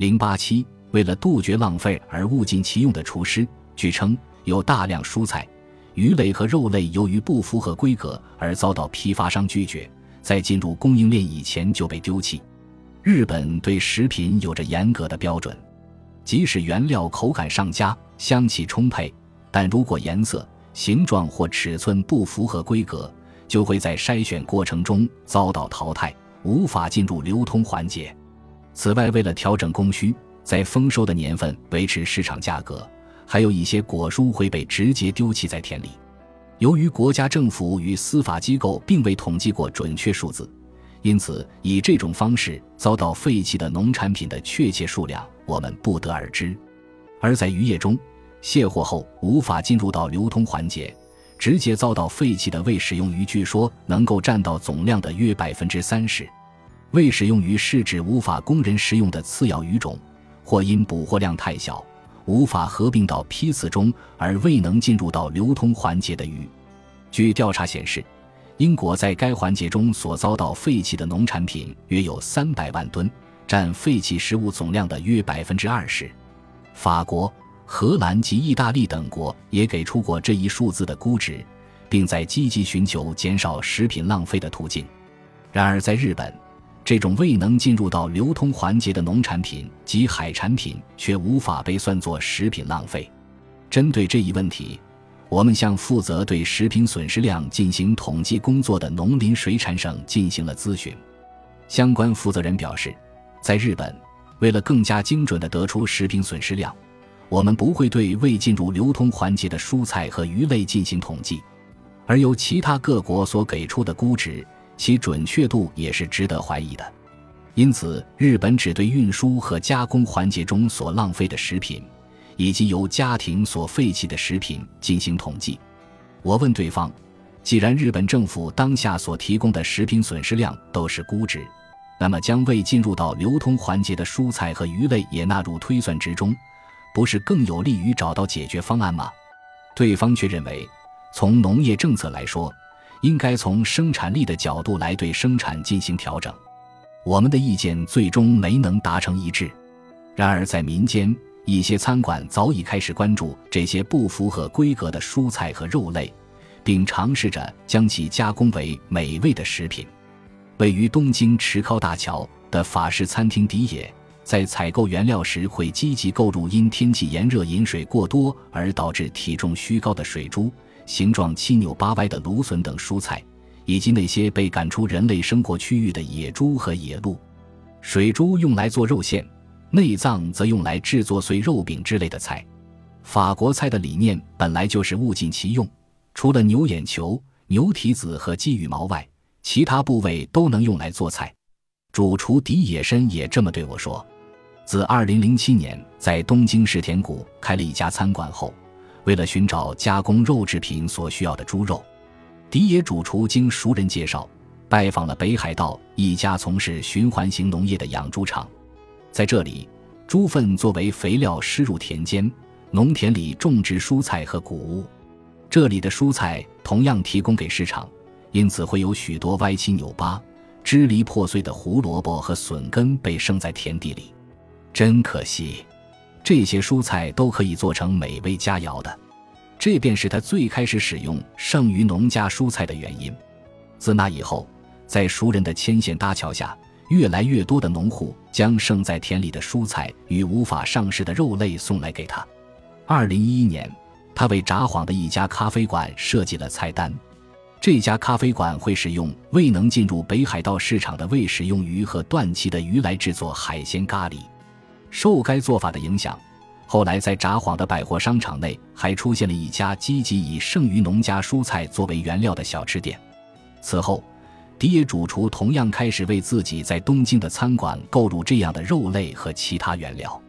零八七，为了杜绝浪费而物尽其用的厨师，据称有大量蔬菜、鱼类和肉类由于不符合规格而遭到批发商拒绝，在进入供应链以前就被丢弃。日本对食品有着严格的标准，即使原料口感上佳、香气充沛，但如果颜色、形状或尺寸不符合规格，就会在筛选过程中遭到淘汰，无法进入流通环节。此外，为了调整供需，在丰收的年份维持市场价格，还有一些果蔬会被直接丢弃在田里。由于国家政府与司法机构并未统计过准确数字，因此以这种方式遭到废弃的农产品的确切数量我们不得而知。而在渔业中，卸货后无法进入到流通环节，直接遭到废弃的未使用鱼，据说能够占到总量的约百分之三十。未使用鱼是指无法供人食用的次要鱼种，或因捕获量太小，无法合并到批次中而未能进入到流通环节的鱼。据调查显示，英国在该环节中所遭到废弃的农产品约有三百万吨，占废弃食物总量的约百分之二十。法国、荷兰及意大利等国也给出过这一数字的估值，并在积极寻求减少食品浪费的途径。然而，在日本，这种未能进入到流通环节的农产品及海产品，却无法被算作食品浪费。针对这一问题，我们向负责对食品损失量进行统计工作的农林水产省进行了咨询。相关负责人表示，在日本，为了更加精准地得出食品损失量，我们不会对未进入流通环节的蔬菜和鱼类进行统计，而由其他各国所给出的估值。其准确度也是值得怀疑的，因此日本只对运输和加工环节中所浪费的食品，以及由家庭所废弃的食品进行统计。我问对方：既然日本政府当下所提供的食品损失量都是估值，那么将未进入到流通环节的蔬菜和鱼类也纳入推算之中，不是更有利于找到解决方案吗？对方却认为，从农业政策来说。应该从生产力的角度来对生产进行调整，我们的意见最终没能达成一致。然而，在民间，一些餐馆早已开始关注这些不符合规格的蔬菜和肉类，并尝试着将其加工为美味的食品。位于东京池尻大桥的法式餐厅迪野，在采购原料时会积极购入因天气炎热饮水过多而导致体重虚高的水猪。形状七扭八歪的芦笋等蔬菜，以及那些被赶出人类生活区域的野猪和野鹿。水猪用来做肉馅，内脏则用来制作碎肉饼之类的菜。法国菜的理念本来就是物尽其用，除了牛眼球、牛蹄子和鸡羽毛外，其他部位都能用来做菜。主厨迪野深也这么对我说。自2007年在东京世田谷开了一家餐馆后。为了寻找加工肉制品所需要的猪肉，迪野主厨经熟人介绍，拜访了北海道一家从事循环型农业的养猪场。在这里，猪粪作为肥料施入田间，农田里种植蔬菜和谷物。这里的蔬菜同样提供给市场，因此会有许多歪七扭八、支离破碎的胡萝卜和笋根被生在田地里。真可惜。这些蔬菜都可以做成美味佳肴的，这便是他最开始使用剩余农家蔬菜的原因。自那以后，在熟人的牵线搭桥下，越来越多的农户将剩在田里的蔬菜与无法上市的肉类送来给他。二零一一年，他为札幌的一家咖啡馆设计了菜单。这家咖啡馆会使用未能进入北海道市场的未食用鱼和断气的鱼来制作海鲜咖喱。受该做法的影响，后来在札幌的百货商场内还出现了一家积极以剩余农家蔬菜作为原料的小吃店。此后，迪野主厨同样开始为自己在东京的餐馆购入这样的肉类和其他原料。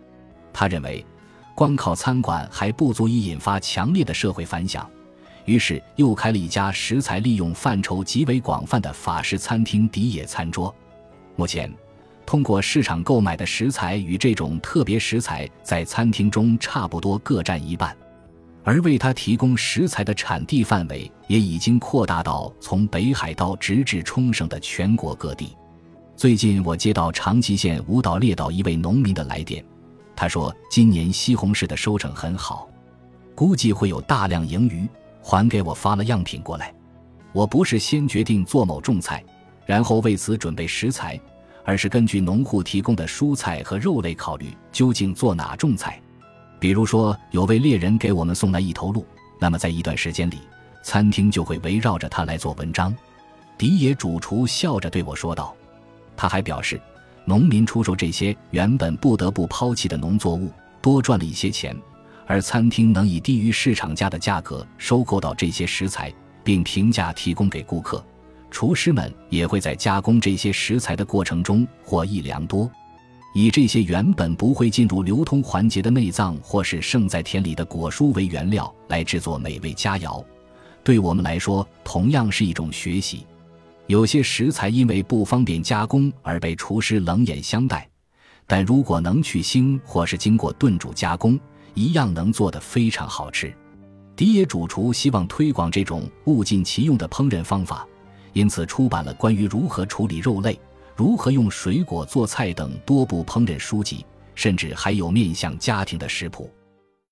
他认为，光靠餐馆还不足以引发强烈的社会反响，于是又开了一家食材利用范畴极为广泛的法式餐厅——迪野餐桌。目前。通过市场购买的食材与这种特别食材在餐厅中差不多各占一半，而为他提供食材的产地范围也已经扩大到从北海道直至冲绳的全国各地。最近我接到长崎县五岛列岛一位农民的来电，他说今年西红柿的收成很好，估计会有大量盈余，还给我发了样品过来。我不是先决定做某种菜，然后为此准备食材，而是根据农户提供的蔬菜和肉类考虑究竟做哪种菜。比如说，有位猎人给我们送来一头鹿，那么在一段时间里，餐厅就会围绕着他来做文章。迪野主厨笑着对我说道。他还表示，农民出售这些原本不得不抛弃的农作物，多赚了一些钱，而餐厅能以低于市场价的价格收购到这些食材，并平价提供给顾客。厨师们也会在加工这些食材的过程中获益良多。以这些原本不会进入流通环节的内脏或是剩在田里的果蔬为原料来制作美味佳肴，对我们来说同样是一种学习。有些食材因为不方便加工而被厨师冷眼相待，但如果能去腥或是经过炖煮加工，一样能做得非常好吃。迪野主厨希望推广这种物尽其用的烹饪方法，因此出版了关于如何处理肉类。如何用水果做菜等多部烹饪书籍，甚至还有面向家庭的食谱。